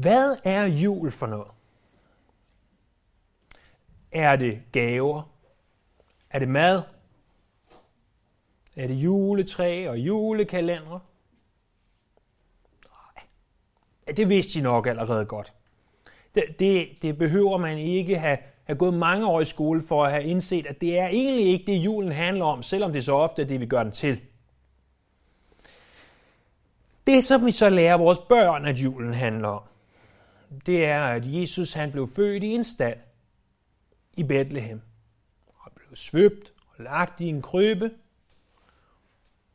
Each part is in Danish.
Hvad er jul for noget? Er det gaver? Er det mad? Er det juletræ og julekalendere? Nej, det vidste de nok allerede godt. Det, det, det behøver man ikke have, have gået mange år i skole for at have indset, at det er egentlig ikke det, julen handler om, selvom det så ofte er det, vi gør den til. Det, som vi så lærer vores børn, at julen handler om, det er, at Jesus han blev født i en stald i Bethlehem og blev svøbt og lagt i en krybe.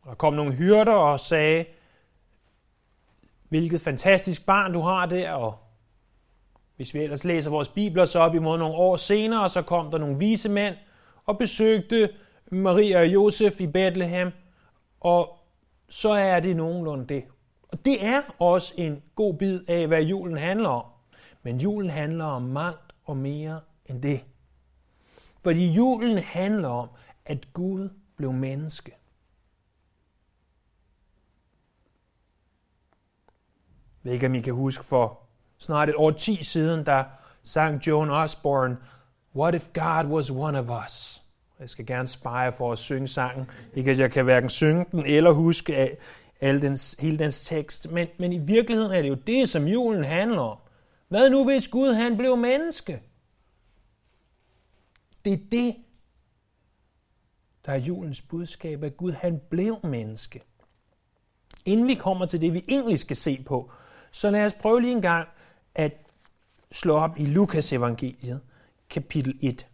Og der kom nogle hyrder og sagde, hvilket fantastisk barn du har der, og hvis vi ellers læser vores bibler, så op imod nogle år senere, så kom der nogle vise mænd og besøgte Maria og Josef i Bethlehem, og så er det nogenlunde det. Og det er også en god bid af, hvad julen handler om. Men julen handler om mangt og mere end det. Fordi julen handler om, at Gud blev menneske. Jeg ved ikke, om I kan huske for snart et år 10 siden, der sang Joan Osborne, What if God was one of us? Jeg skal gerne spare for at synge sangen. Ikke at jeg kan hverken synge den eller huske af alle dens, hele dens tekst. Men, men i virkeligheden er det jo det, som julen handler om. Hvad nu hvis Gud han blev menneske? Det er det, der er julens budskab, at Gud han blev menneske. Inden vi kommer til det, vi egentlig skal se på, så lad os prøve lige en gang at slå op i Lukas evangeliet, kapitel 1.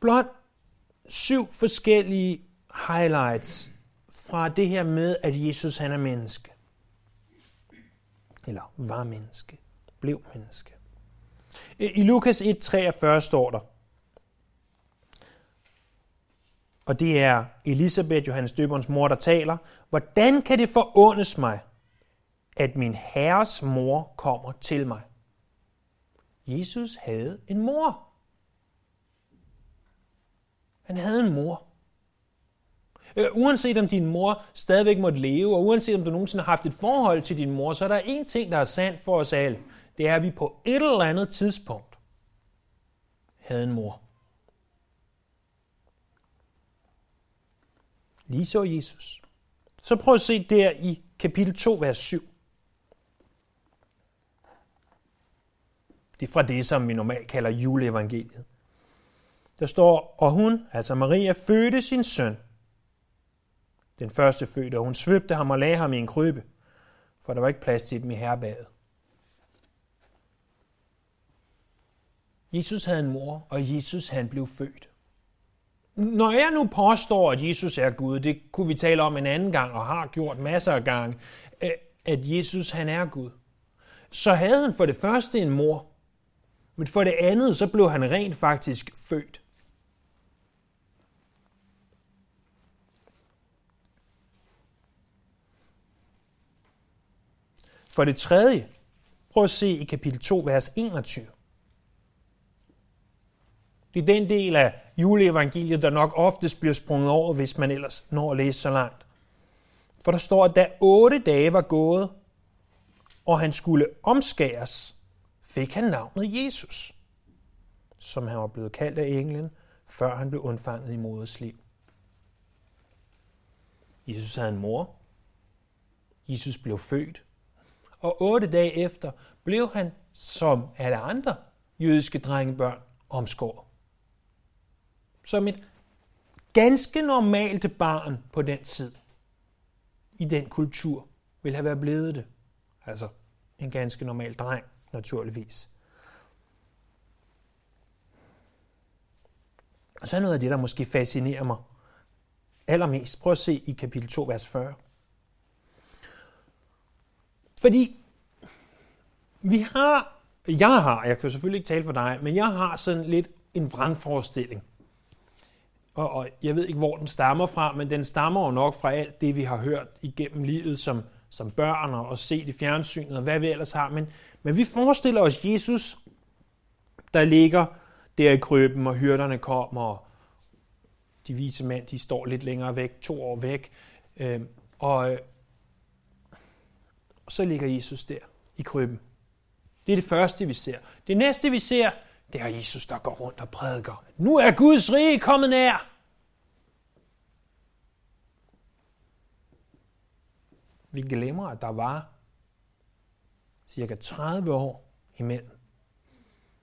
Blot syv forskellige highlights fra det her med, at Jesus han er menneske. Eller var menneske. Blev menneske. I Lukas 1:43 står der, og det er Elisabeth, Johannes Døberens mor, der taler, hvordan kan det forundes mig, at min herres mor kommer til mig? Jesus havde en mor. Han havde en mor. Øh, uanset om din mor stadigvæk måtte leve, og uanset om du nogensinde har haft et forhold til din mor, så er der én ting, der er sandt for os alle. Det er, at vi på et eller andet tidspunkt havde en mor. Lige så Jesus. Så prøv at se der i kapitel 2, vers 7. Det er fra det, som vi normalt kalder juleevangeliet. Der står, og hun, altså Maria, fødte sin søn, den første fødte, og hun svøbte ham og lagde ham i en krybe, for der var ikke plads til dem i herrebadet. Jesus havde en mor, og Jesus han blev født. Når jeg nu påstår, at Jesus er Gud, det kunne vi tale om en anden gang, og har gjort masser af gange, at Jesus han er Gud, så havde han for det første en mor, men for det andet, så blev han rent faktisk født. For det tredje, prøv at se i kapitel 2, vers 21. Det er den del af juleevangeliet, der nok oftest bliver sprunget over, hvis man ellers når at læse så langt. For der står, at da otte dage var gået, og han skulle omskæres, fik han navnet Jesus, som han var blevet kaldt af englen, før han blev undfanget i moders liv. Jesus havde en mor. Jesus blev født og otte dage efter blev han, som alle andre jødiske drengebørn, omskåret. Som et ganske normalt barn på den tid, i den kultur, ville have været blevet det. Altså en ganske normal dreng, naturligvis. Og så er noget af det, der måske fascinerer mig allermest. Prøv at se i kapitel 2, vers 40. Fordi vi har, jeg har, jeg kan jo selvfølgelig ikke tale for dig, men jeg har sådan lidt en vrangforestilling. Og, og jeg ved ikke, hvor den stammer fra, men den stammer jo nok fra alt det, vi har hørt igennem livet som, som børn og set i fjernsynet og hvad vi ellers har. Men, men vi forestiller os Jesus, der ligger der i krøben, og hyrderne kommer, og de vise mænd, de står lidt længere væk, to år væk. Øh, og, og så ligger Jesus der i krybben. Det er det første, vi ser. Det næste, vi ser, det er Jesus, der går rundt og prædiker. Nu er Guds rige kommet nær. Vi glemmer, at der var cirka 30 år imellem,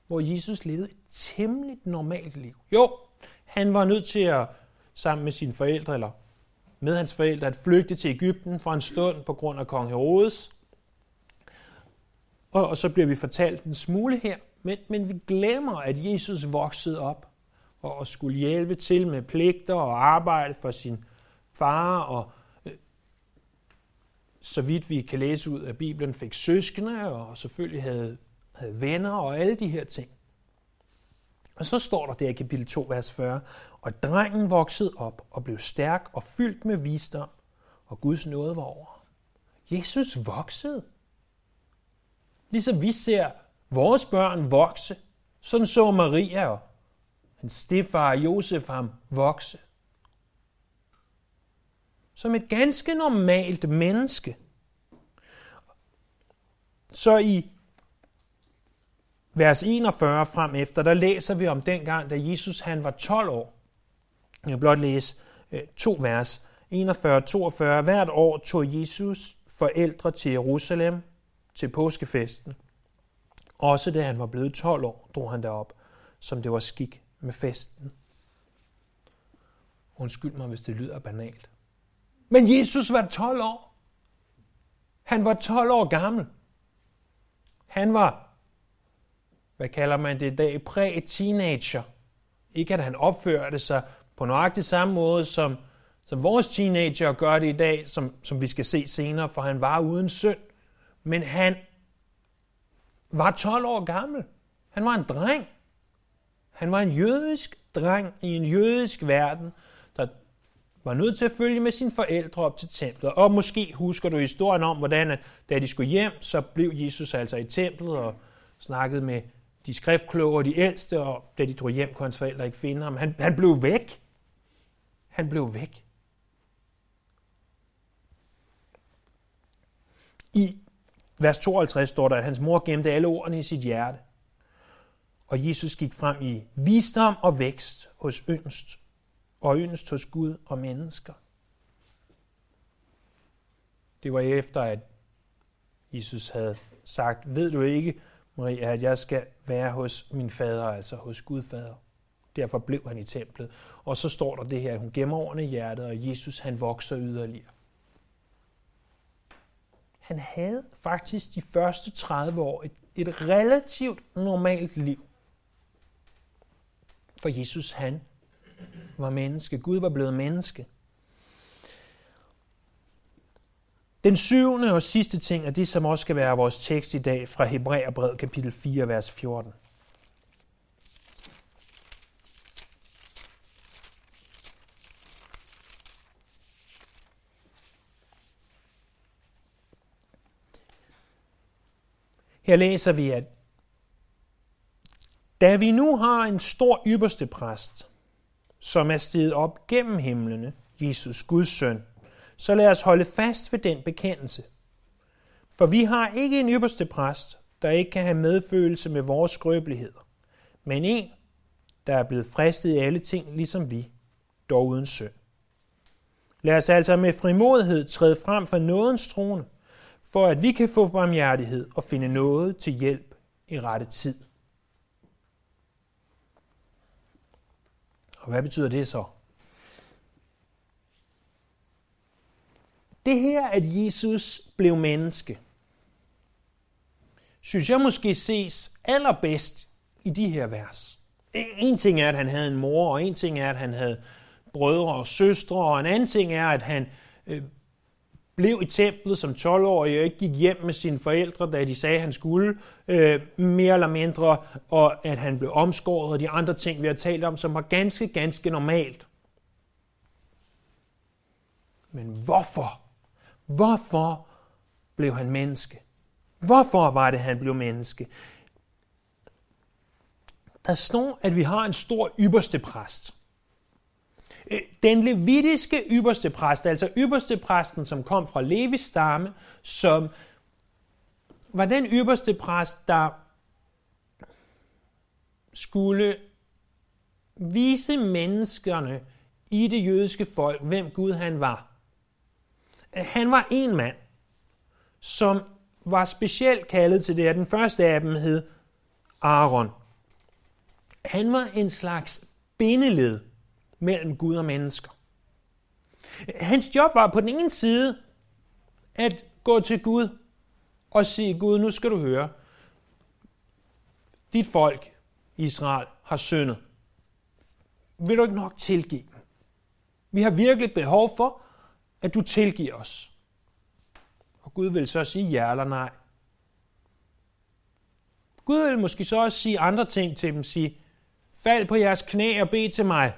hvor Jesus levede et temmelig normalt liv. Jo, han var nødt til at sammen med sine forældre, eller med hans forældre, at flygte til Ægypten for en stund på grund af kong Herodes. Og, og så bliver vi fortalt en smule her, men, men vi glemmer, at Jesus voksede op og, og skulle hjælpe til med pligter og arbejde for sin far, og øh, så vidt vi kan læse ud af Bibelen, fik søskende, og selvfølgelig havde, havde venner og alle de her ting. Og så står der der i kapitel 2, vers 40, og drengen voksede op og blev stærk og fyldt med visdom, og Guds nåde var over Jesus voksede. Ligesom vi ser vores børn vokse, sådan så Maria og hans stefar Josef ham vokse. Som et ganske normalt menneske. Så i vers 41 frem efter, der læser vi om dengang, da Jesus han var 12 år. Jeg vil blot læse øh, to vers. 41-42. Hvert år tog Jesus forældre til Jerusalem til påskefesten. Også da han var blevet 12 år, drog han derop, som det var skik med festen. Undskyld mig, hvis det lyder banalt. Men Jesus var 12 år. Han var 12 år gammel. Han var hvad kalder man det i dag, præ-teenager. Ikke at han opførte sig på nøjagtig samme måde, som, som vores teenager gør det i dag, som, som vi skal se senere, for han var uden synd. Men han var 12 år gammel. Han var en dreng. Han var en jødisk dreng i en jødisk verden, der var nødt til at følge med sine forældre op til templet. Og måske husker du historien om, hvordan at, da de skulle hjem, så blev Jesus altså i templet og snakkede med de skriftkloge og de ældste, og da de drog hjem, kunne hans forældre ikke finde ham. Han, han blev væk. Han blev væk. I vers 52 står der, at hans mor gemte alle ordene i sit hjerte. Og Jesus gik frem i visdom og vækst hos yndst, og yndst hos Gud og mennesker. Det var efter, at Jesus havde sagt, ved du ikke, Maria, at jeg skal være hos min fader, altså hos Gud fader. Derfor blev han i templet. Og så står der det her, at hun gemmer ordene i hjertet, og Jesus han vokser yderligere. Han havde faktisk de første 30 år et, et relativt normalt liv. For Jesus han var menneske. Gud var blevet menneske. Den syvende og sidste ting er det, som også skal være vores tekst i dag fra Hebræerbrevet kapitel 4, vers 14. Her læser vi, at da vi nu har en stor ypperste præst, som er steget op gennem himlene, Jesus, Guds søn, så lad os holde fast ved den bekendelse. For vi har ikke en ypperste præst, der ikke kan have medfølelse med vores skrøbeligheder, men en, der er blevet fristet i alle ting, ligesom vi, dog uden synd. Lad os altså med frimodighed træde frem for nådens trone, for at vi kan få barmhjertighed og finde noget til hjælp i rette tid. Og hvad betyder det så? Det her, at Jesus blev menneske, synes jeg måske ses allerbedst i de her vers. En ting er, at han havde en mor, og en ting er, at han havde brødre og søstre, og en anden ting er, at han øh, blev i templet som 12-årig og ikke gik hjem med sine forældre, da de sagde, at han skulle, øh, mere eller mindre, og at han blev omskåret, og de andre ting, vi har talt om, som var ganske, ganske normalt. Men hvorfor Hvorfor blev han menneske? Hvorfor var det, han blev menneske? Der står, at vi har en stor ypperste præst. Øh, den levitiske ypperste præst, altså ypperste præsten, som kom fra Levis stamme, som var den ypperste præst, der skulle vise menneskerne i det jødiske folk, hvem Gud han var. Han var en mand, som var specielt kaldet til det. Den første af dem hed Aaron. Han var en slags bindeled mellem Gud og mennesker. Hans job var på den ene side at gå til Gud og sige, Gud, nu skal du høre, dit folk, Israel, har syndet. Vil du ikke nok tilgive dem? Vi har virkelig behov for, at du tilgiver os. Og Gud vil så sige ja eller nej. Gud vil måske så også sige andre ting til dem. Sige, fald på jeres knæ og bed til mig.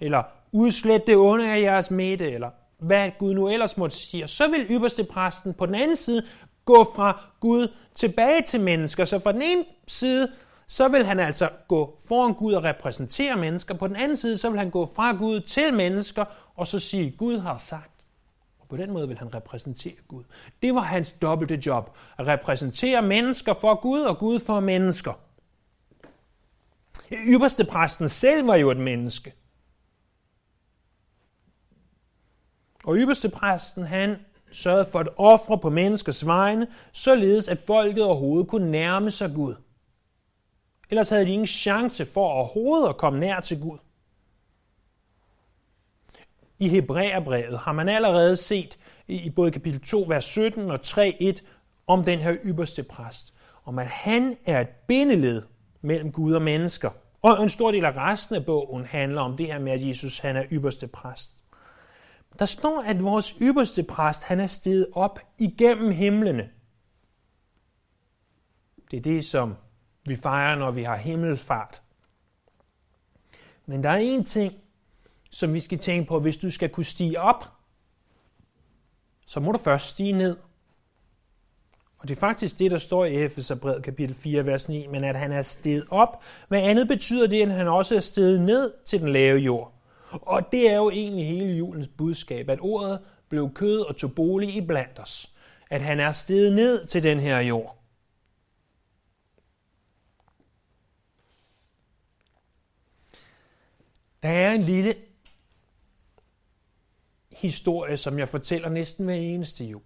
Eller udslet det onde af jeres midte. Eller hvad Gud nu ellers måtte sige. Så vil ypperste præsten på den anden side gå fra Gud tilbage til mennesker. Så fra den ene side, så vil han altså gå foran Gud og repræsentere mennesker. På den anden side, så vil han gå fra Gud til mennesker og så sige, Gud har sagt. På den måde vil han repræsentere Gud. Det var hans dobbelte job. At repræsentere mennesker for Gud og Gud for mennesker. Ypperste præsten selv var jo et menneske. Og ypperste præsten, han sørgede for at ofre på menneskers vegne, således at folket overhovedet kunne nærme sig Gud. Ellers havde de ingen chance for overhovedet at komme nær til Gud. I Hebræerbrevet har man allerede set i både kapitel 2, vers 17 og 3.1 om den her ypperste præst. Om at han er et bindeled mellem Gud og mennesker. Og en stor del af resten af bogen handler om det her med, at Jesus han er ypperste præst. Der står, at vores ypperste præst, han er steget op igennem himlene. Det er det, som vi fejrer, når vi har himmelfart. Men der er en ting, som vi skal tænke på. Hvis du skal kunne stige op, så må du først stige ned. Og det er faktisk det, der står i Efeserbrevet kapitel 4, vers 9, men at han er steget op. Hvad andet betyder det, at han også er steget ned til den lave jord? Og det er jo egentlig hele julens budskab, at ordet blev kød og tog bolig i blandt os. At han er steget ned til den her jord. Der er en lille historie, som jeg fortæller næsten hver eneste jul.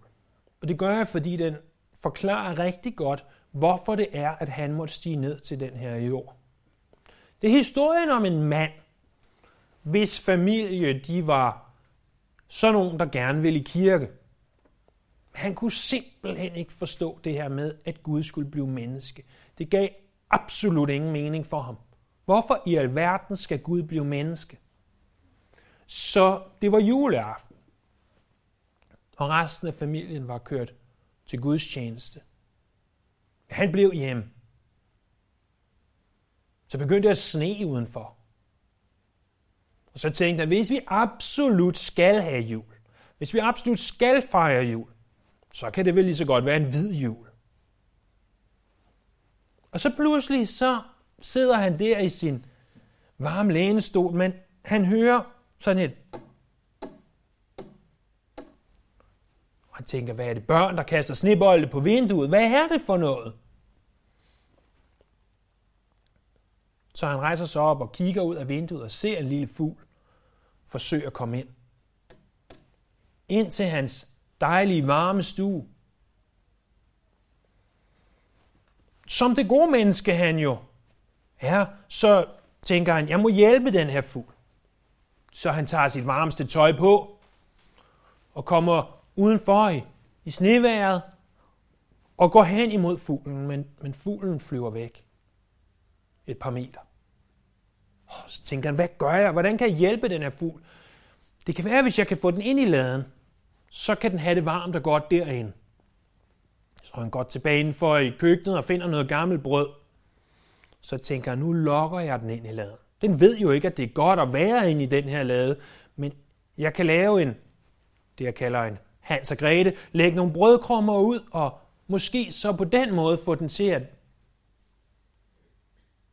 Og det gør jeg, fordi den forklarer rigtig godt, hvorfor det er, at han måtte stige ned til den her jord. Det er historien om en mand, hvis familie de var sådan nogen, der gerne ville i kirke. Han kunne simpelthen ikke forstå det her med, at Gud skulle blive menneske. Det gav absolut ingen mening for ham. Hvorfor i alverden skal Gud blive menneske? Så det var juleaften, og resten af familien var kørt til Guds tjeneste. Han blev hjem. Så begyndte det at sne udenfor. Og så tænkte han, hvis vi absolut skal have jul, hvis vi absolut skal fejre jul, så kan det vel lige så godt være en hvid jul. Og så pludselig så sidder han der i sin varme lænestol, men han hører sådan et... Og han tænker, hvad er det børn, der kaster snebolde på vinduet? Hvad er det for noget? Så han rejser sig op og kigger ud af vinduet og ser en lille fugl forsøge at komme ind. Ind til hans dejlige varme stue. Som det gode menneske han jo er, så tænker han, jeg må hjælpe den her fugl. Så han tager sit varmeste tøj på og kommer udenfor i, i sneværet og går hen imod fuglen, men, men fuglen flyver væk et par meter. Så tænker han, hvad gør jeg? Hvordan kan jeg hjælpe den her fugl? Det kan være, hvis jeg kan få den ind i laden, så kan den have det varmt og godt derinde. Så han går tilbage indenfor i køkkenet og finder noget gammelt brød. Så tænker han, nu lokker jeg den ind i laden. Den ved jo ikke, at det er godt at være inde i den her lade, men jeg kan lave en, det jeg kalder en Hans og Grete, lægge nogle brødkrummer ud, og måske så på den måde få den til at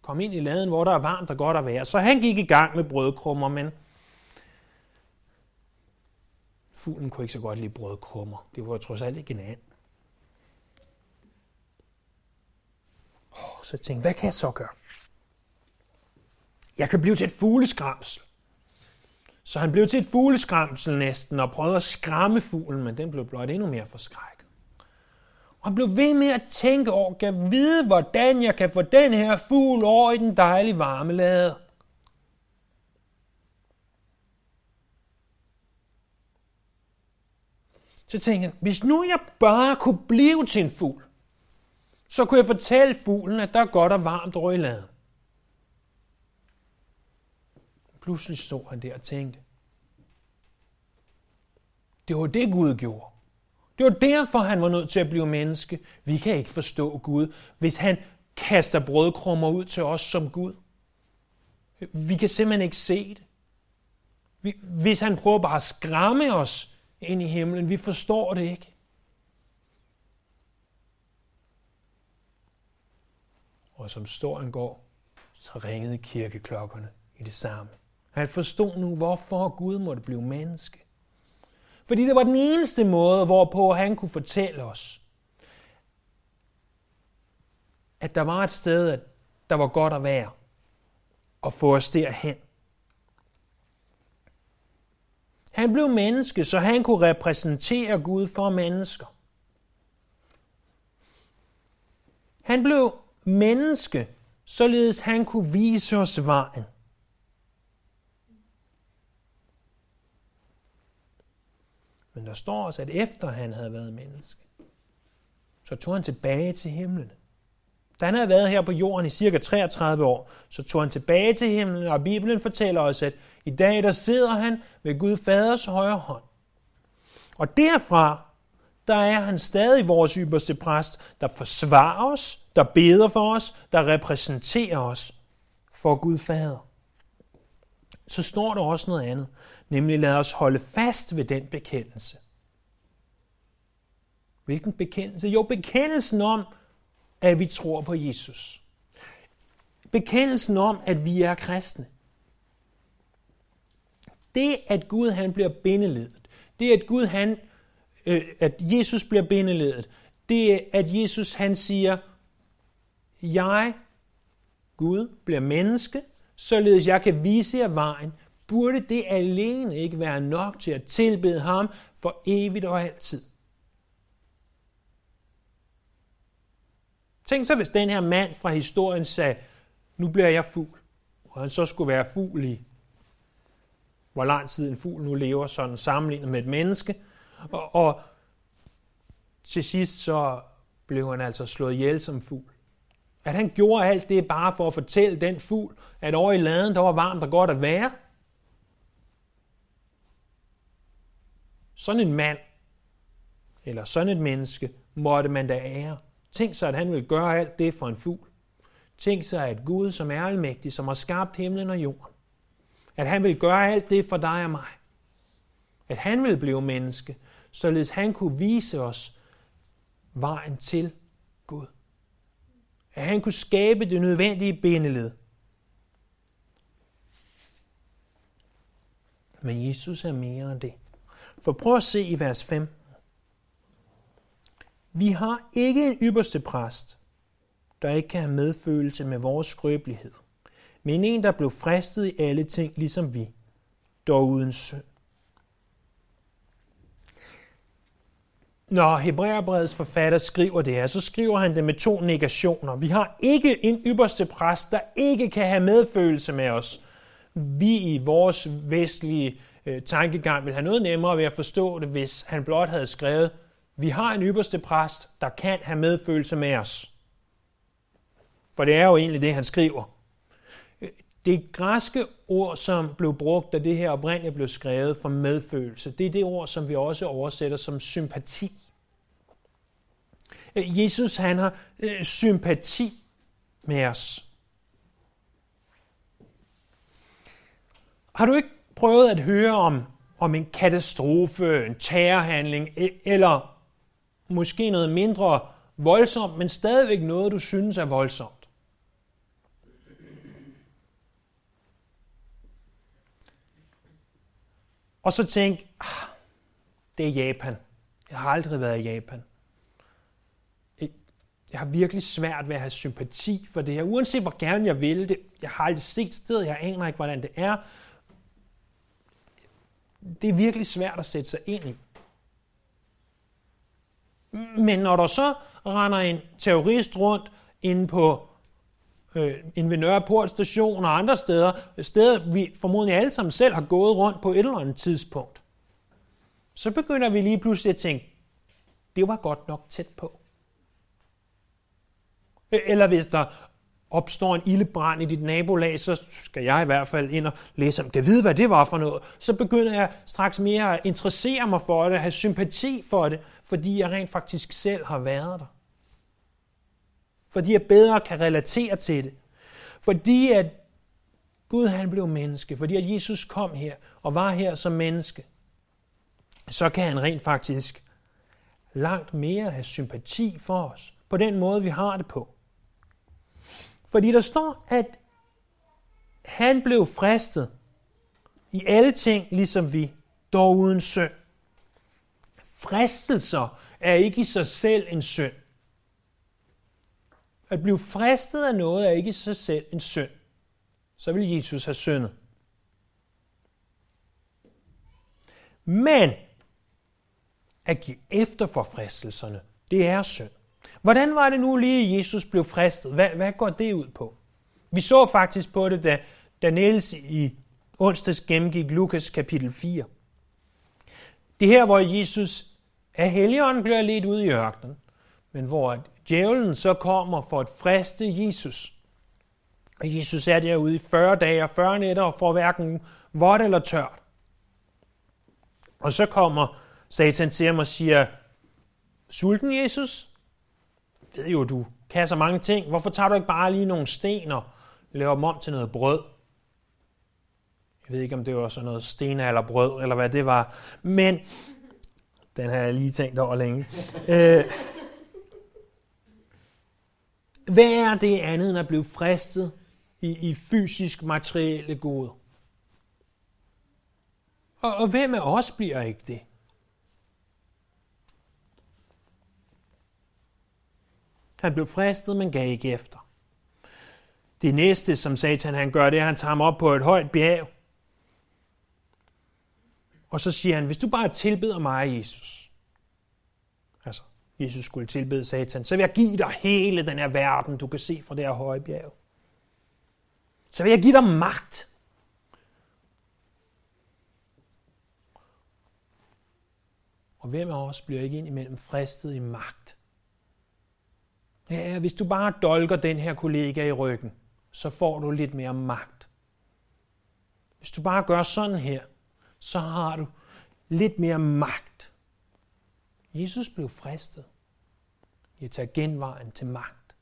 komme ind i laden, hvor der er varmt og godt at være. Så han gik i gang med brødkrummer, men fuglen kunne ikke så godt lide brødkrummer. Det var trods alt ikke en and. Så jeg tænkte, hvad kan jeg så gøre? Jeg kan blive til et fugleskramsel. Så han blev til et fugleskramsel næsten og prøvede at skræmme fuglen, men den blev blot endnu mere forskrækket. Og han blev ved med at tænke over, kan vide, hvordan jeg kan få den her fugl over i den dejlige varme lade. Så tænkte han, hvis nu jeg bare kunne blive til en fugl, så kunne jeg fortælle fuglen, at der er godt og varmt over i laden. Pludselig stod han der og tænkte, det var det Gud gjorde. Det var derfor, han var nødt til at blive menneske. Vi kan ikke forstå Gud, hvis han kaster brødkrummer ud til os som Gud. Vi kan simpelthen ikke se det. Hvis han prøver bare at skræmme os ind i himlen, vi forstår det ikke. Og som står går, så ringede kirkeklokkerne i det samme. Han forstod nu, hvorfor Gud måtte blive menneske. Fordi det var den eneste måde, hvorpå han kunne fortælle os, at der var et sted, der var godt at være, og få os derhen. Han blev menneske, så han kunne repræsentere Gud for mennesker. Han blev menneske, således han kunne vise os vejen. Men der står også, at efter han havde været menneske, så tog han tilbage til himlen. Da han havde været her på jorden i cirka 33 år, så tog han tilbage til himlen, og Bibelen fortæller os, at i dag der sidder han ved Gud Faders højre hånd. Og derfra, der er han stadig vores ypperste præst, der forsvarer os, der beder for os, der repræsenterer os for Gud Fader. Så står der også noget andet, nemlig lad os holde fast ved den bekendelse. Hvilken bekendelse? Jo, bekendelsen om, at vi tror på Jesus. Bekendelsen om, at vi er kristne. Det, at Gud han bliver bindeledet. Det, at Gud han, øh, at Jesus bliver bindeledet. Det, at Jesus han siger, jeg, Gud, bliver menneske, således jeg kan vise jer vejen, burde det alene ikke være nok til at tilbede ham for evigt og altid. Tænk så, hvis den her mand fra historien sagde, nu bliver jeg fugl, og han så skulle være fugl i, hvor lang tid en fugl nu lever, sådan sammenlignet med et menneske, og, og til sidst så blev han altså slået ihjel som fugl. At han gjorde alt det bare for at fortælle den fugl, at over i laden, der var varmt og godt at være. Sådan en mand, eller sådan et menneske, måtte man da ære. Tænk sig, at han vil gøre alt det for en fugl. Tænk sig, at Gud, som er almægtig, som har skabt himlen og jorden, at han vil gøre alt det for dig og mig. At han vil blive menneske, således han kunne vise os vejen til Gud. At han kunne skabe det nødvendige bindeled. Men Jesus er mere end det. For prøv at se i vers 5. Vi har ikke en ypperste præst, der ikke kan have medfølelse med vores skrøbelighed, men en, der blev fristet i alle ting, ligesom vi, dog uden synd. Når Hebræerbrevets forfatter skriver det her, så skriver han det med to negationer. Vi har ikke en ypperste præst, der ikke kan have medfølelse med os. Vi i vores vestlige øh, tankegang vil have noget nemmere ved at forstå det, hvis han blot havde skrevet, vi har en ypperste præst, der kan have medfølelse med os. For det er jo egentlig det, han skriver. Øh, det græske ord, som blev brugt, da det her oprindeligt blev skrevet for medfølelse, det er det ord, som vi også oversætter som sympati. Øh, Jesus, han har øh, sympati med os. Har du ikke prøvet at høre om, om en katastrofe, en terrorhandling, e- eller måske noget mindre voldsomt, men stadigvæk noget, du synes er voldsomt? Og så tænk, ah, det er Japan. Jeg har aldrig været i Japan. jeg har virkelig svært ved at have sympati for det her. Uanset hvor gerne jeg vil det, jeg har aldrig set stedet, jeg aner ikke, hvordan det er. Det er virkelig svært at sætte sig ind i. Men når der så render en terrorist rundt inde på øh, en ved Nørreport station og andre steder, steder vi formodentlig alle sammen selv har gået rundt på et eller andet tidspunkt, så begynder vi lige pludselig at tænke, det var godt nok tæt på. Øh, eller hvis der opstår en ildebrand i dit nabolag, så skal jeg i hvert fald ind og læse om, kan vide, hvad det var for noget. Så begynder jeg straks mere at interessere mig for det, have sympati for det, fordi jeg rent faktisk selv har været der. Fordi jeg bedre kan relatere til det. Fordi at Gud han blev menneske, fordi at Jesus kom her og var her som menneske, så kan han rent faktisk langt mere have sympati for os, på den måde, vi har det på. Fordi der står, at han blev fristet i alle ting, ligesom vi, dog uden synd. Fristelser er ikke i sig selv en synd. At blive fristet af noget er ikke i sig selv en synd. Så vil Jesus have syndet. Men at give efter for fristelserne, det er synd. Hvordan var det nu lige, Jesus blev fristet? Hvad, hvad går det ud på? Vi så faktisk på det, da, da Niels i onsdags gennemgik Lukas kapitel 4. Det her, hvor Jesus af Helligånden bliver ledt ud i ørkenen, men hvor djævlen så kommer for at friste Jesus. Og Jesus er derude i 40 dage og 40 nætter og får hverken vådt eller tørt. Og så kommer Satan til ham og siger, sulten Jesus? Ved jo, du kan så mange ting. Hvorfor tager du ikke bare lige nogle sten og laver dem om til noget brød? Jeg ved ikke, om det var sådan noget sten eller brød, eller hvad det var. Men den har jeg lige tænkt over længe. Øh, hvad er det andet end at blive fristet i, i fysisk materielle gode? Og, og hvem af os bliver ikke det? Han blev fristet, men gav ikke efter. Det næste, som Satan han gør, det er, at han tager ham op på et højt bjerg. Og så siger han, hvis du bare tilbeder mig, Jesus, altså Jesus skulle tilbede Satan, så vil jeg give dig hele den her verden, du kan se fra det her høje bjerg. Så vil jeg give dig magt. Og hvem af os bliver ikke ind imellem fristet i magt? Ja, hvis du bare dolker den her kollega i ryggen, så får du lidt mere magt. Hvis du bare gør sådan her, så har du lidt mere magt. Jesus blev fristet i at tage genvejen til magt.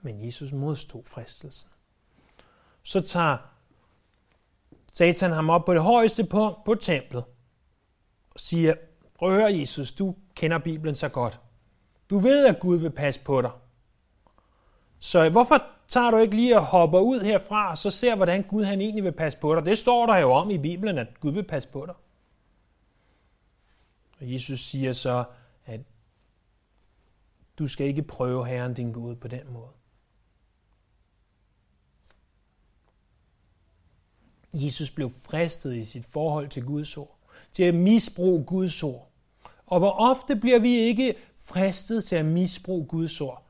Men Jesus modstod fristelsen. Så tager Satan ham op på det højeste punkt på templet og siger, prøv at høre Jesus, du kender Bibelen så godt. Du ved, at Gud vil passe på dig. Så hvorfor tager du ikke lige og hopper ud herfra, og så ser, hvordan Gud han egentlig vil passe på dig? Det står der jo om i Bibelen, at Gud vil passe på dig. Og Jesus siger så, at du skal ikke prøve Herren din Gud på den måde. Jesus blev fristet i sit forhold til Guds ord, til at misbruge Guds ord. Og hvor ofte bliver vi ikke fristet til at misbruge Guds ord?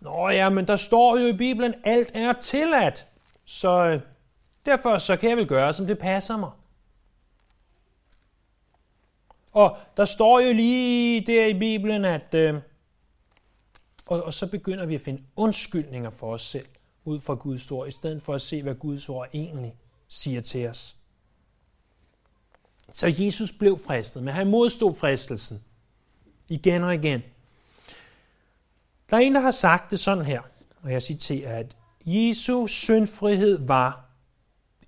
Nå ja, men der står jo i Bibelen, alt er tilladt. Så øh, derfor så kan jeg vel gøre, som det passer mig. Og der står jo lige der i Bibelen, at... Øh, og, og så begynder vi at finde undskyldninger for os selv ud fra Guds ord, i stedet for at se, hvad Guds ord egentlig siger til os. Så Jesus blev fristet, men han modstod fristelsen igen og igen. Der er en, der har sagt det sådan her, og jeg citerer, at Jesu syndfrihed var,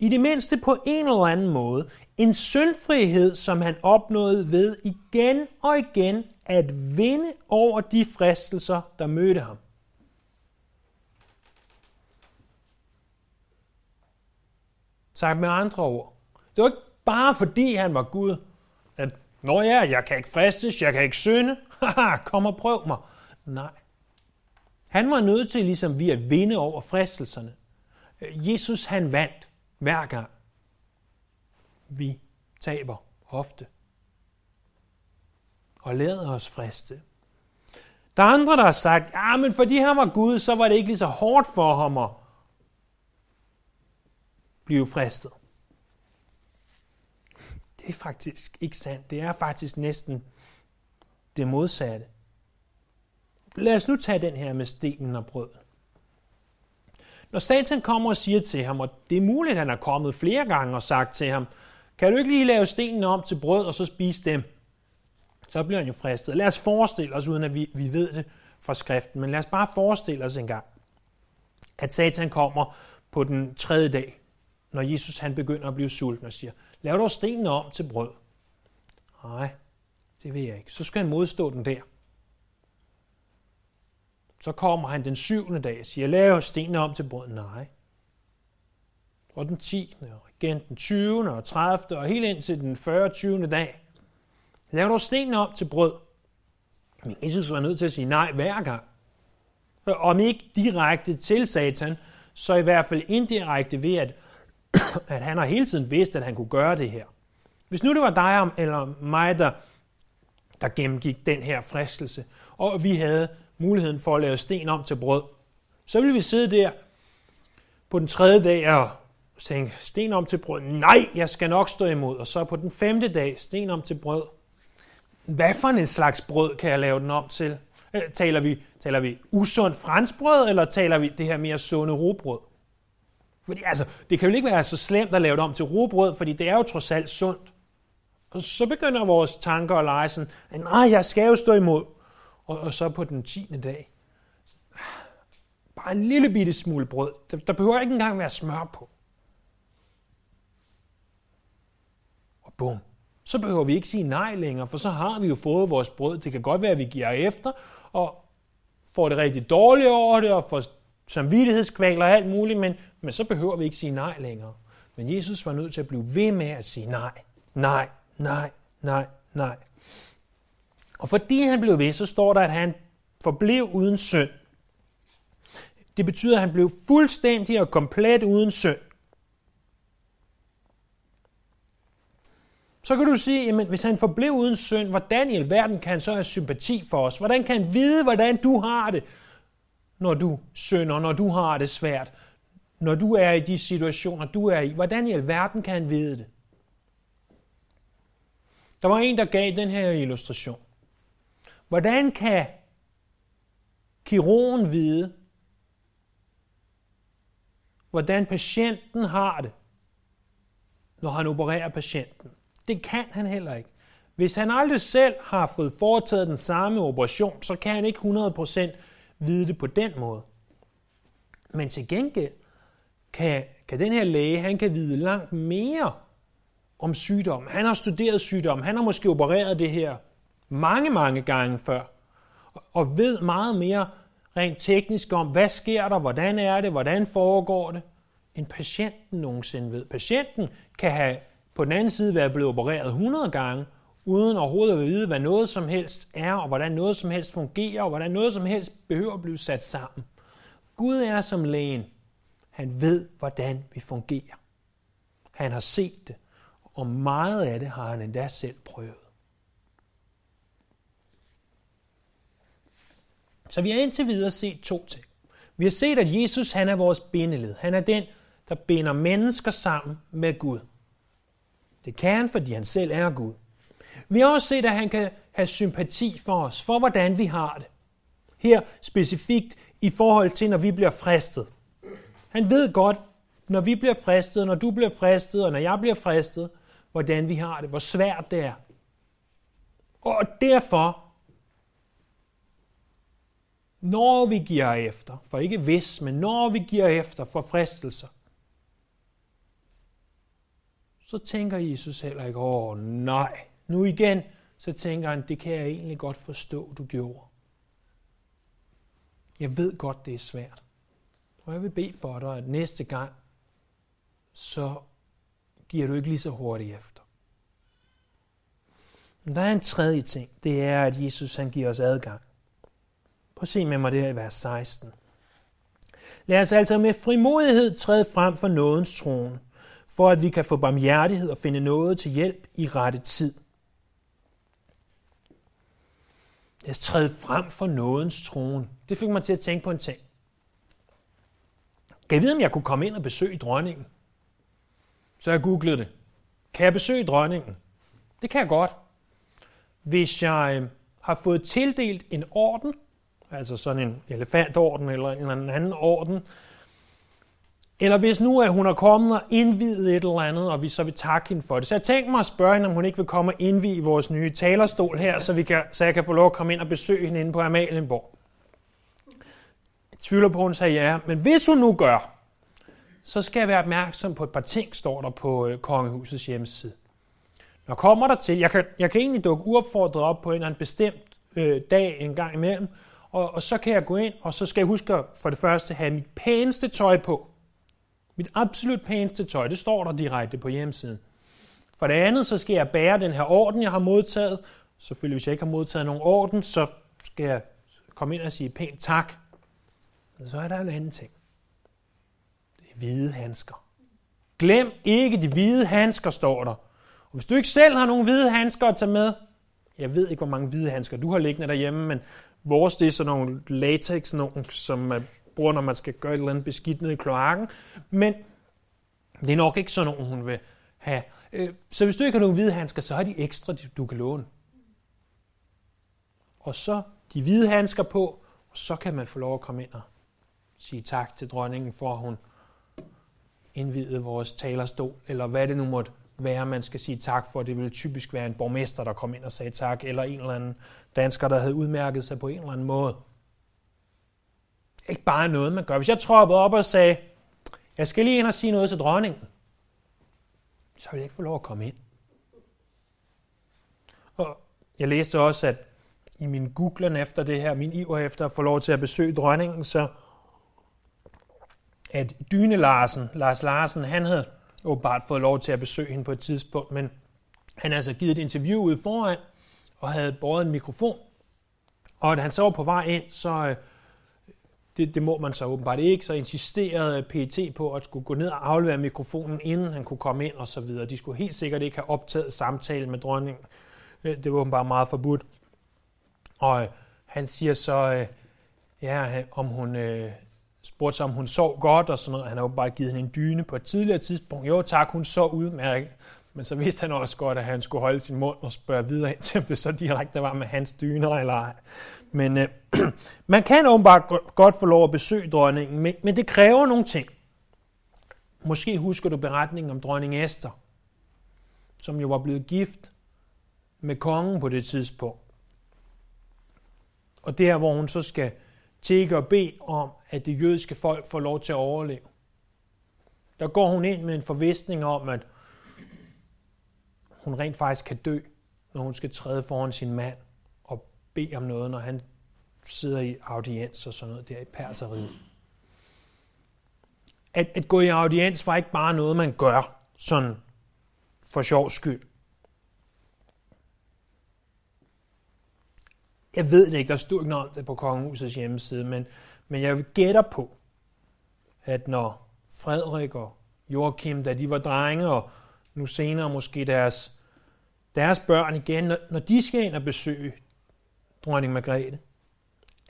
i det mindste på en eller anden måde, en syndfrihed, som han opnåede ved igen og igen at vinde over de fristelser, der mødte ham. Sagt med andre ord. Det var ikke bare fordi han var Gud, at Nå ja, jeg kan ikke fristes, jeg kan ikke synde. Haha, kom og prøv mig. Nej. Han var nødt til, ligesom vi, at vinde over fristelserne. Øh, Jesus, han vandt hver gang. Vi taber ofte. Og lader os friste. Der er andre, der har sagt, ja, men fordi han var Gud, så var det ikke lige så hårdt for ham at blive fristet. Det er faktisk ikke sandt. Det er faktisk næsten det modsatte. Lad os nu tage den her med stenen og brød. Når Satan kommer og siger til ham, og det er muligt, at han er kommet flere gange og sagt til ham, kan du ikke lige lave stenen om til brød og så spise dem? Så bliver han jo fristet. Lad os forestille os, uden at vi, vi ved det fra skriften, men lad os bare forestille os en gang, at Satan kommer på den tredje dag, når Jesus han begynder at blive sulten og siger, lav dog stenene om til brød. Nej, det vil jeg ikke. Så skal han modstå den der. Så kommer han den syvende dag og siger, lav stenene om til brød. Nej. Og den 10. og igen den 20. og 30. og helt ind til den 40. 20. dag. Lav dog stenene om til brød. Men Jesus var nødt til at sige nej hver gang. Om ikke direkte til Satan, så i hvert fald indirekte ved, at, at han har hele tiden vidst, at han kunne gøre det her. Hvis nu det var dig eller mig, der, der gennemgik den her fristelse, og vi havde muligheden for at lave sten om til brød, så ville vi sidde der på den tredje dag og tænke, sten om til brød, nej, jeg skal nok stå imod. Og så på den femte dag, sten om til brød, hvad for en slags brød kan jeg lave den om til? Øh, taler vi, taler vi usund franskbrød, eller taler vi det her mere sunde robrød? Fordi altså, det kan jo ikke være så slemt at lave det om til robrød, fordi det er jo trods alt sundt. Og så begynder vores tanker at lege sådan, nej, jeg skal jo stå imod. Og, og så på den 10. dag, bare en lille bitte smule brød. Der, der behøver ikke engang være smør på. Og bum, så behøver vi ikke sige nej længere, for så har vi jo fået vores brød. Det kan godt være, at vi giver efter, og får det rigtig dårligt over det, og får samvittighedskvaler og alt muligt, men, men så behøver vi ikke sige nej længere. Men Jesus var nødt til at blive ved med at sige nej, nej, nej, nej, nej. Og fordi han blev ved, så står der, at han forblev uden synd. Det betyder, at han blev fuldstændig og komplet uden synd. Så kan du sige, jamen hvis han forblev uden synd, hvordan i alverden kan han så have sympati for os? Hvordan kan han vide, hvordan du har det, når du synder, når du har det svært, når du er i de situationer, du er i? Hvordan i alverden kan han vide det? Der var en, der gav den her illustration. Hvordan kan kirurgen vide, hvordan patienten har det, når han opererer patienten? Det kan han heller ikke. Hvis han aldrig selv har fået foretaget den samme operation, så kan han ikke 100% vide det på den måde. Men til gengæld kan, kan den her læge, han kan vide langt mere om sygdommen. Han har studeret sygdommen, han har måske opereret det her mange, mange gange før, og ved meget mere rent teknisk om, hvad sker der, hvordan er det, hvordan foregår det, end patienten nogensinde ved. Patienten kan have på den anden side være blevet opereret 100 gange, uden overhovedet at vide, hvad noget som helst er, og hvordan noget som helst fungerer, og hvordan noget som helst behøver at blive sat sammen. Gud er som lægen. Han ved, hvordan vi fungerer. Han har set det, og meget af det har han endda selv prøvet. Så vi har indtil videre set to ting. Vi har set, at Jesus han er vores bindeled. Han er den, der binder mennesker sammen med Gud. Det kan han, fordi han selv er Gud. Vi har også set, at han kan have sympati for os, for hvordan vi har det. Her specifikt i forhold til, når vi bliver fristet. Han ved godt, når vi bliver fristet, når du bliver fristet, og når jeg bliver fristet, hvordan vi har det, hvor svært det er. Og derfor, når vi giver efter, for ikke hvis, men når vi giver efter for fristelser, så tænker Jesus heller ikke, åh nej, nu igen, så tænker han, det kan jeg egentlig godt forstå, du gjorde. Jeg ved godt, det er svært. Og jeg vil bede for dig, at næste gang, så giver du ikke lige så hurtigt efter. Men der er en tredje ting. Det er, at Jesus han giver os adgang. Prøv at se med mig det her i vers 16. Lad os altså med frimodighed træde frem for nådens trone, for at vi kan få barmhjertighed og finde noget til hjælp i rette tid. Lad os træde frem for nådens trone. Det fik mig til at tænke på en ting. Kan jeg vide, om jeg kunne komme ind og besøge dronningen? Så jeg googlede det. Kan jeg besøge dronningen? Det kan jeg godt. Hvis jeg øh, har fået tildelt en orden, altså sådan en elefantorden eller en anden orden, eller hvis nu at hun er kommet og indvidet et eller andet, og vi så vil takke hende for det. Så jeg tænkte mig at spørge hende, om hun ikke vil komme og indvige vores nye talerstol her, så, vi kan, så jeg kan få lov at komme ind og besøge hende inde på Amalienborg. Jeg tvivler på, at hun sagde ja, men hvis hun nu gør, så skal jeg være opmærksom på et par ting, står der på øh, kongehusets hjemmeside. Når kommer der til, jeg kan, jeg kan egentlig dukke uopfordret op på en eller anden bestemt øh, dag en gang imellem, og, og så kan jeg gå ind, og så skal jeg huske at for det første have mit pæneste tøj på. Mit absolut pæneste tøj, det står der direkte på hjemmesiden. For det andet, så skal jeg bære den her orden, jeg har modtaget. Selvfølgelig, hvis jeg ikke har modtaget nogen orden, så skal jeg komme ind og sige pænt tak. Men så er der en anden ting. Det er hvide handsker. Glem ikke de hvide handsker, står der. Og hvis du ikke selv har nogen hvide handsker at tage med, jeg ved ikke, hvor mange hvide handsker du har liggende derhjemme, men vores det er sådan nogle latex, nogle, som man bruger, når man skal gøre et eller andet beskidt ned i kloakken. Men det er nok ikke sådan nogen, hun vil have. Øh, så hvis du ikke har nogen hvide handsker, så har de ekstra, du kan låne. Og så de hvide handsker på, og så kan man få lov at komme ind og sige tak til dronningen for, at hun indvidede vores talerstol, eller hvad det nu måtte være, man skal sige tak for. Det ville typisk være en borgmester, der kom ind og sagde tak, eller en eller anden dansker, der havde udmærket sig på en eller anden måde. Ikke bare noget, man gør. Hvis jeg troppede op og sagde, jeg skal lige ind og sige noget til dronningen, så ville jeg ikke få lov at komme ind. Og jeg læste også, at i min googlen efter det her, min iver efter at få lov til at besøge dronningen, så at Dyne Larsen, Lars Larsen, han havde åbenbart fået lov til at besøge hende på et tidspunkt, men han havde altså givet et interview ude foran, og havde båret en mikrofon. Og da han så var på vej ind, så øh, det, det må man så åbenbart ikke, så insisterede PET på at skulle gå ned og aflevere mikrofonen, inden han kunne komme ind og så videre. De skulle helt sikkert ikke have optaget samtalen med dronningen. Øh, det var åbenbart meget forbudt. Og øh, han siger så, øh, ja, om hun spurgte sig, om hun sov godt og sådan noget. Han har jo bare givet hende en dyne på et tidligere tidspunkt. Jo tak, hun så udmærket. Men så vidste han også godt, at han skulle holde sin mund og spørge videre ind til, om det så direkte var med hans dyner eller ej. Men øh, man kan åbenbart godt få lov at besøge dronningen, men, men det kræver nogle ting. Måske husker du beretningen om dronning Esther, som jo var blevet gift med kongen på det tidspunkt. Og det her, hvor hun så skal tække og bede om, at det jødiske folk får lov til at overleve. Der går hun ind med en forvisning om, at hun rent faktisk kan dø, når hun skal træde foran sin mand bede om noget, når han sidder i audiens og sådan noget der i perseriet. At, at gå i audiens var ikke bare noget, man gør sådan for sjov skyld. Jeg ved det ikke, der stod ikke noget om det på kongehusets hjemmeside, men, men jeg gætter på, at når Frederik og Joachim, da de var drenge, og nu senere måske deres, deres børn igen, når, når de skal ind og besøge dronning Margrethe,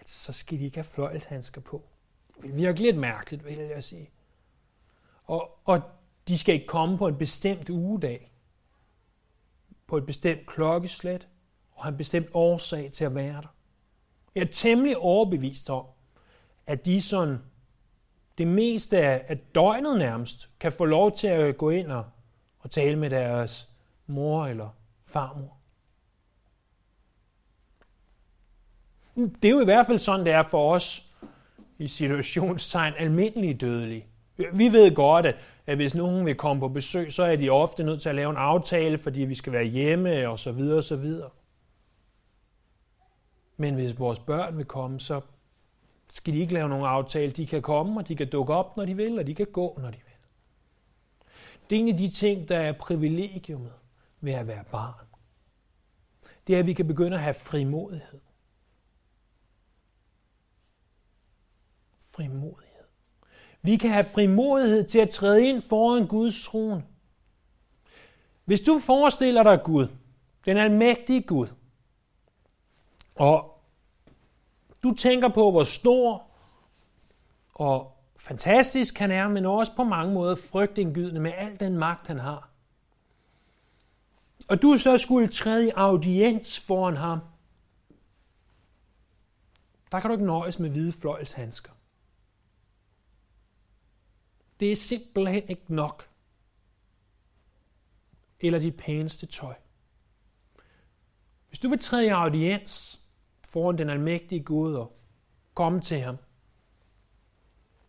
at så skal de ikke have fløjlshandsker på. Det virker lidt mærkeligt, vil jeg sige. Og, og de skal ikke komme på en bestemt ugedag, på et bestemt klokkeslæt, og have en bestemt årsag til at være der. Jeg er temmelig overbevist om, at de sådan det meste af døgnet nærmest kan få lov til at gå ind og, og tale med deres mor eller farmor. Det er jo i hvert fald sådan, det er for os i situationstegn almindelige dødelige. Vi ved godt, at, at hvis nogen vil komme på besøg, så er de ofte nødt til at lave en aftale, fordi vi skal være hjemme og så videre og så videre. Men hvis vores børn vil komme, så skal de ikke lave nogen aftale. De kan komme, og de kan dukke op, når de vil, og de kan gå, når de vil. Det er en af de ting, der er privilegiumet ved at være barn. det er, at vi kan begynde at have frimodighed. Frimodighed. Vi kan have frimodighed til at træde ind foran Guds trone. Hvis du forestiller dig Gud, den almægtige Gud, og du tænker på, hvor stor og fantastisk han er, men også på mange måder frygtindgydende med al den magt, han har. Og du så skulle træde i audiens foran ham. Der kan du ikke nøjes med hvide fløjlshandsker. Det er simpelthen ikke nok. Eller dit pæneste tøj. Hvis du vil træde i audiens foran den almægtige Gud og komme til ham,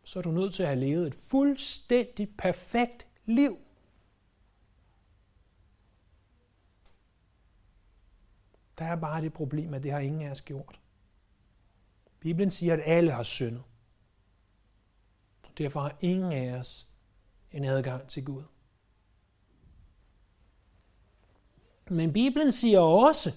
så er du nødt til at have levet et fuldstændig perfekt liv. Der er bare det problem, at det har ingen af os gjort. Bibelen siger, at alle har syndet. Derfor har ingen af os en adgang til Gud. Men Bibelen siger også,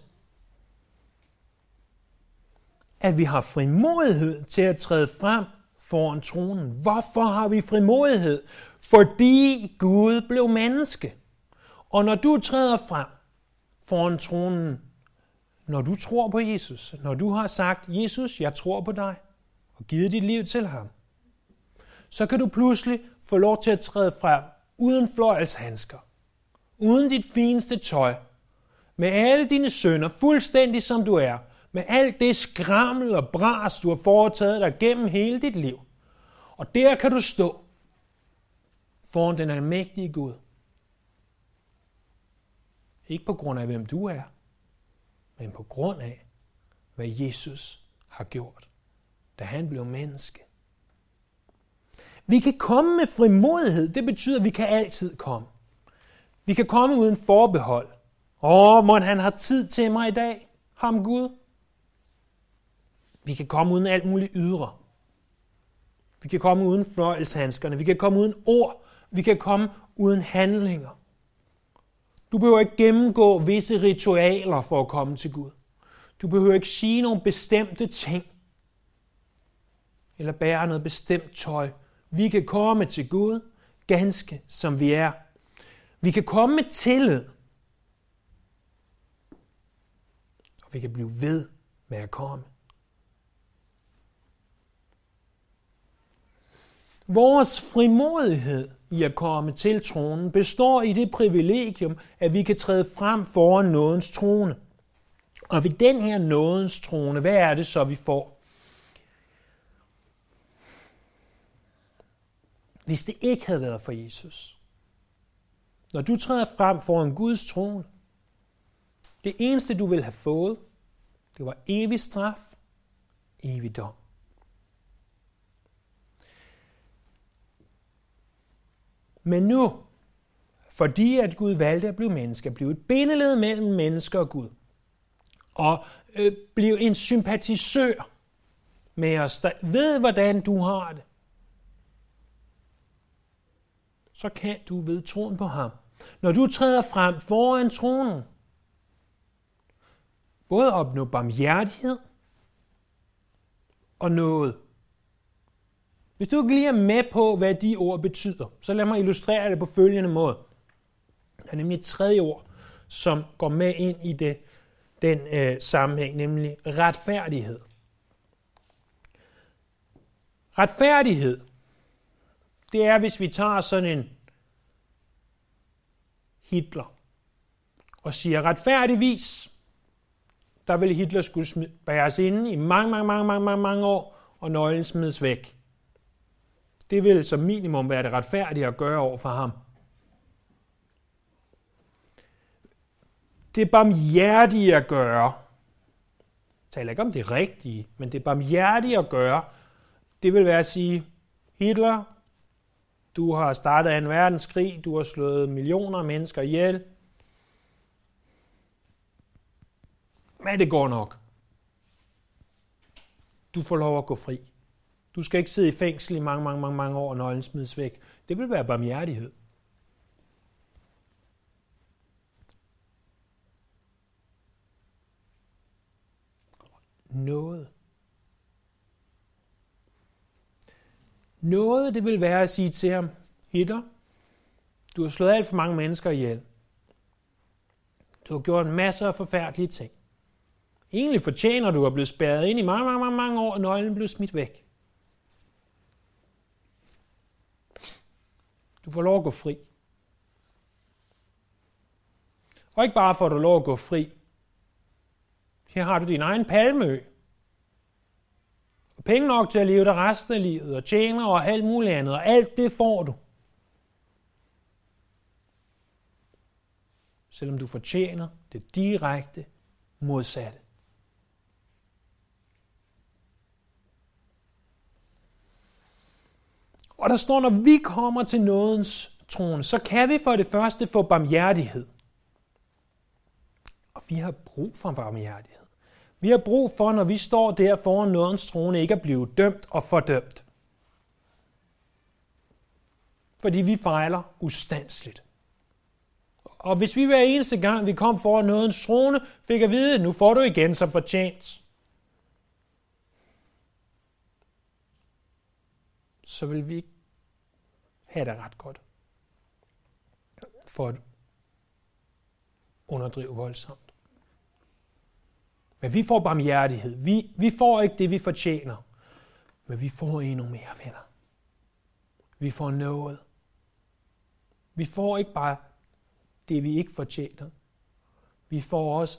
at vi har frimodighed til at træde frem foran tronen. Hvorfor har vi frimodighed? Fordi Gud blev menneske. Og når du træder frem foran tronen, når du tror på Jesus, når du har sagt, Jesus, jeg tror på dig, og givet dit liv til ham, så kan du pludselig få lov til at træde frem uden fløjelshandsker, uden dit fineste tøj, med alle dine sønder, fuldstændig som du er, med alt det skrammel og bras, du har foretaget dig gennem hele dit liv. Og der kan du stå foran den almægtige Gud. Ikke på grund af, hvem du er, men på grund af, hvad Jesus har gjort, da han blev menneske. Vi kan komme med frimodighed. Det betyder, at vi kan altid komme. Vi kan komme uden forbehold. Åh, må han har tid til mig i dag, ham Gud. Vi kan komme uden alt muligt ydre. Vi kan komme uden fløjelshandskerne. Vi kan komme uden ord. Vi kan komme uden handlinger. Du behøver ikke gennemgå visse ritualer for at komme til Gud. Du behøver ikke sige nogle bestemte ting. Eller bære noget bestemt tøj. Vi kan komme til Gud ganske som vi er. Vi kan komme med tillid. Og vi kan blive ved med at komme. Vores frimodighed i at komme til tronen består i det privilegium, at vi kan træde frem foran nådens trone. Og ved den her nådens trone, hvad er det så, vi får? Hvis det ikke havde været for Jesus. Når du træder frem foran Guds trone, det eneste du ville have fået, det var evig straf, evig dom. Men nu, fordi at Gud valgte at blive menneske, blev et bindeled mellem mennesker og Gud, og øh, blev en sympatisør med os, der ved, hvordan du har det, så kan du ved troen på ham. Når du træder frem foran tronen, både opnå barmhjertighed og noget. Hvis du ikke lige er med på, hvad de ord betyder, så lad mig illustrere det på følgende måde. Der er nemlig et tredje ord, som går med ind i det, den øh, sammenhæng, nemlig retfærdighed. Retfærdighed, det er, hvis vi tager sådan en Hitler og siger retfærdigvis, der ville Hitler skulle bæres inde i mange, mange, mange, mange, mange, mange år, og nøglen smides væk. Det vil som minimum være det retfærdige at gøre over for ham. Det barmhjertige at gøre, jeg taler ikke om det rigtige, men det barmhjertige at gøre, det vil være at sige, Hitler, du har startet en verdenskrig, du har slået millioner af mennesker ihjel, men det går nok. Du får lov at gå fri. Du skal ikke sidde i fængsel i mange, mange, mange, mange år, og nøglen smides væk. Det vil være barmhjertighed. noget. Noget, det vil være at sige til ham, Hitler, du har slået alt for mange mennesker ihjel. Du har gjort en masse af forfærdelige ting. Egentlig fortjener du at blive spærret ind i mange, mange, mange, mange år, og nøglen blev smidt væk. Du får lov at gå fri. Og ikke bare får du lov at gå fri. Her har du din egen palmø. Penge nok til at leve det resten af livet, og tjener og alt muligt andet, og alt det får du. Selvom du fortjener det direkte modsatte. Og der står, når vi kommer til nådens trone, så kan vi for det første få barmhjertighed. Og vi har brug for barmhjertighed. Vi har brug for, når vi står der foran nådens trone, ikke at blive dømt og fordømt. Fordi vi fejler ustandsligt. Og hvis vi hver eneste gang, vi kom foran nådens trone, fik at vide, nu får du igen som fortjent, så vil vi ikke have det ret godt. For at underdrive voldsomt. Men vi får barmhjertighed. Vi, vi får ikke det, vi fortjener. Men vi får endnu mere, venner. Vi får noget. Vi får ikke bare det, vi ikke fortjener. Vi får også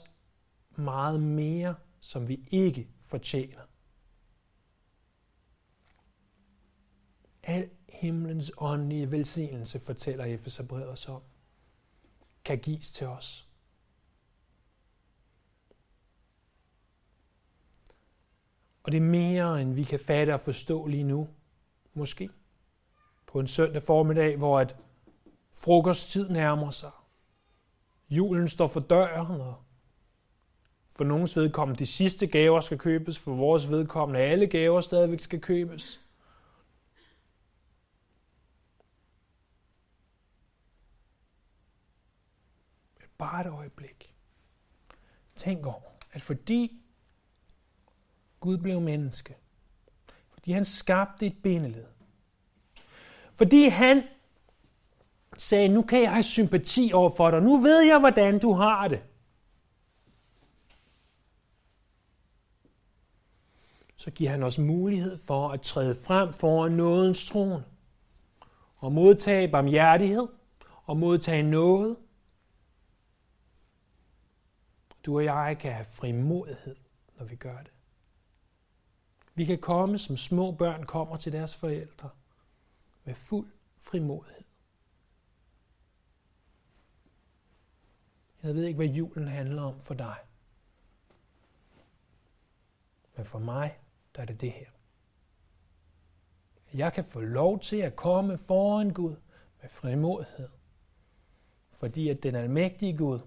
meget mere, som vi ikke fortjener. Al himlens åndelige velsignelse, fortæller Efeserbrevet os om, kan gives til os. Og det er mere, end vi kan fatte og forstå lige nu. Måske. På en søndag formiddag, hvor at frokosttid nærmer sig. Julen står for døren, og for nogens vedkommende de sidste gaver skal købes, for vores vedkommende alle gaver stadigvæk skal købes. Bare et øjeblik. Tænk over, at fordi Gud blev menneske, fordi han skabte et bindeled, fordi han sagde, nu kan jeg have sympati over for dig, nu ved jeg, hvordan du har det. Så giver han os mulighed for at træde frem foran nådens trone og modtage barmhjertighed og modtage noget, du og jeg kan have frimodighed, når vi gør det. Vi kan komme, som små børn kommer til deres forældre, med fuld frimodighed. Jeg ved ikke, hvad julen handler om for dig. Men for mig, der er det det her. Jeg kan få lov til at komme foran Gud med frimodighed. Fordi at den almægtige Gud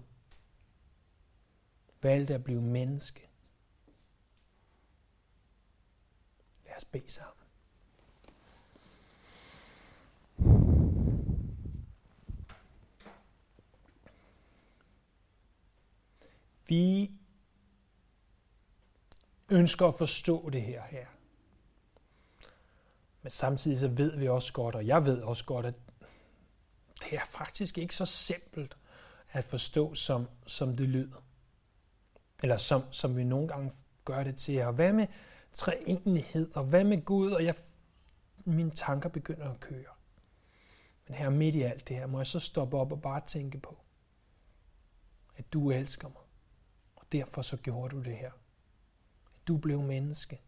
valgte at blive menneske. Lad os bede sammen. Vi ønsker at forstå det her her. Men samtidig så ved vi også godt, og jeg ved også godt, at det er faktisk ikke så simpelt at forstå, som, som det lyder. Eller som, som vi nogle gange gør det til. Og hvad med treenighed? Og hvad med Gud? Og jeg, mine tanker begynder at køre. Men her midt i alt det her, må jeg så stoppe op og bare tænke på, at du elsker mig. Og derfor så gjorde du det her. At du blev menneske.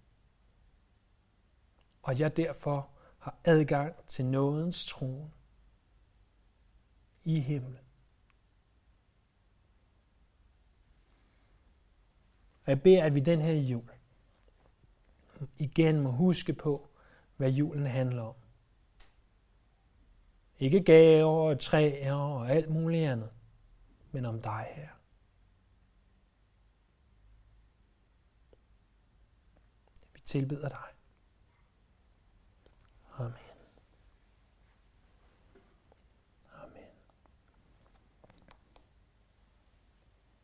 Og jeg derfor har adgang til nådens trone i himlen. Og jeg beder, at vi den her jul igen må huske på, hvad julen handler om. Ikke gaver og træer og alt muligt andet, men om dig her. Vi tilbeder dig. Amen.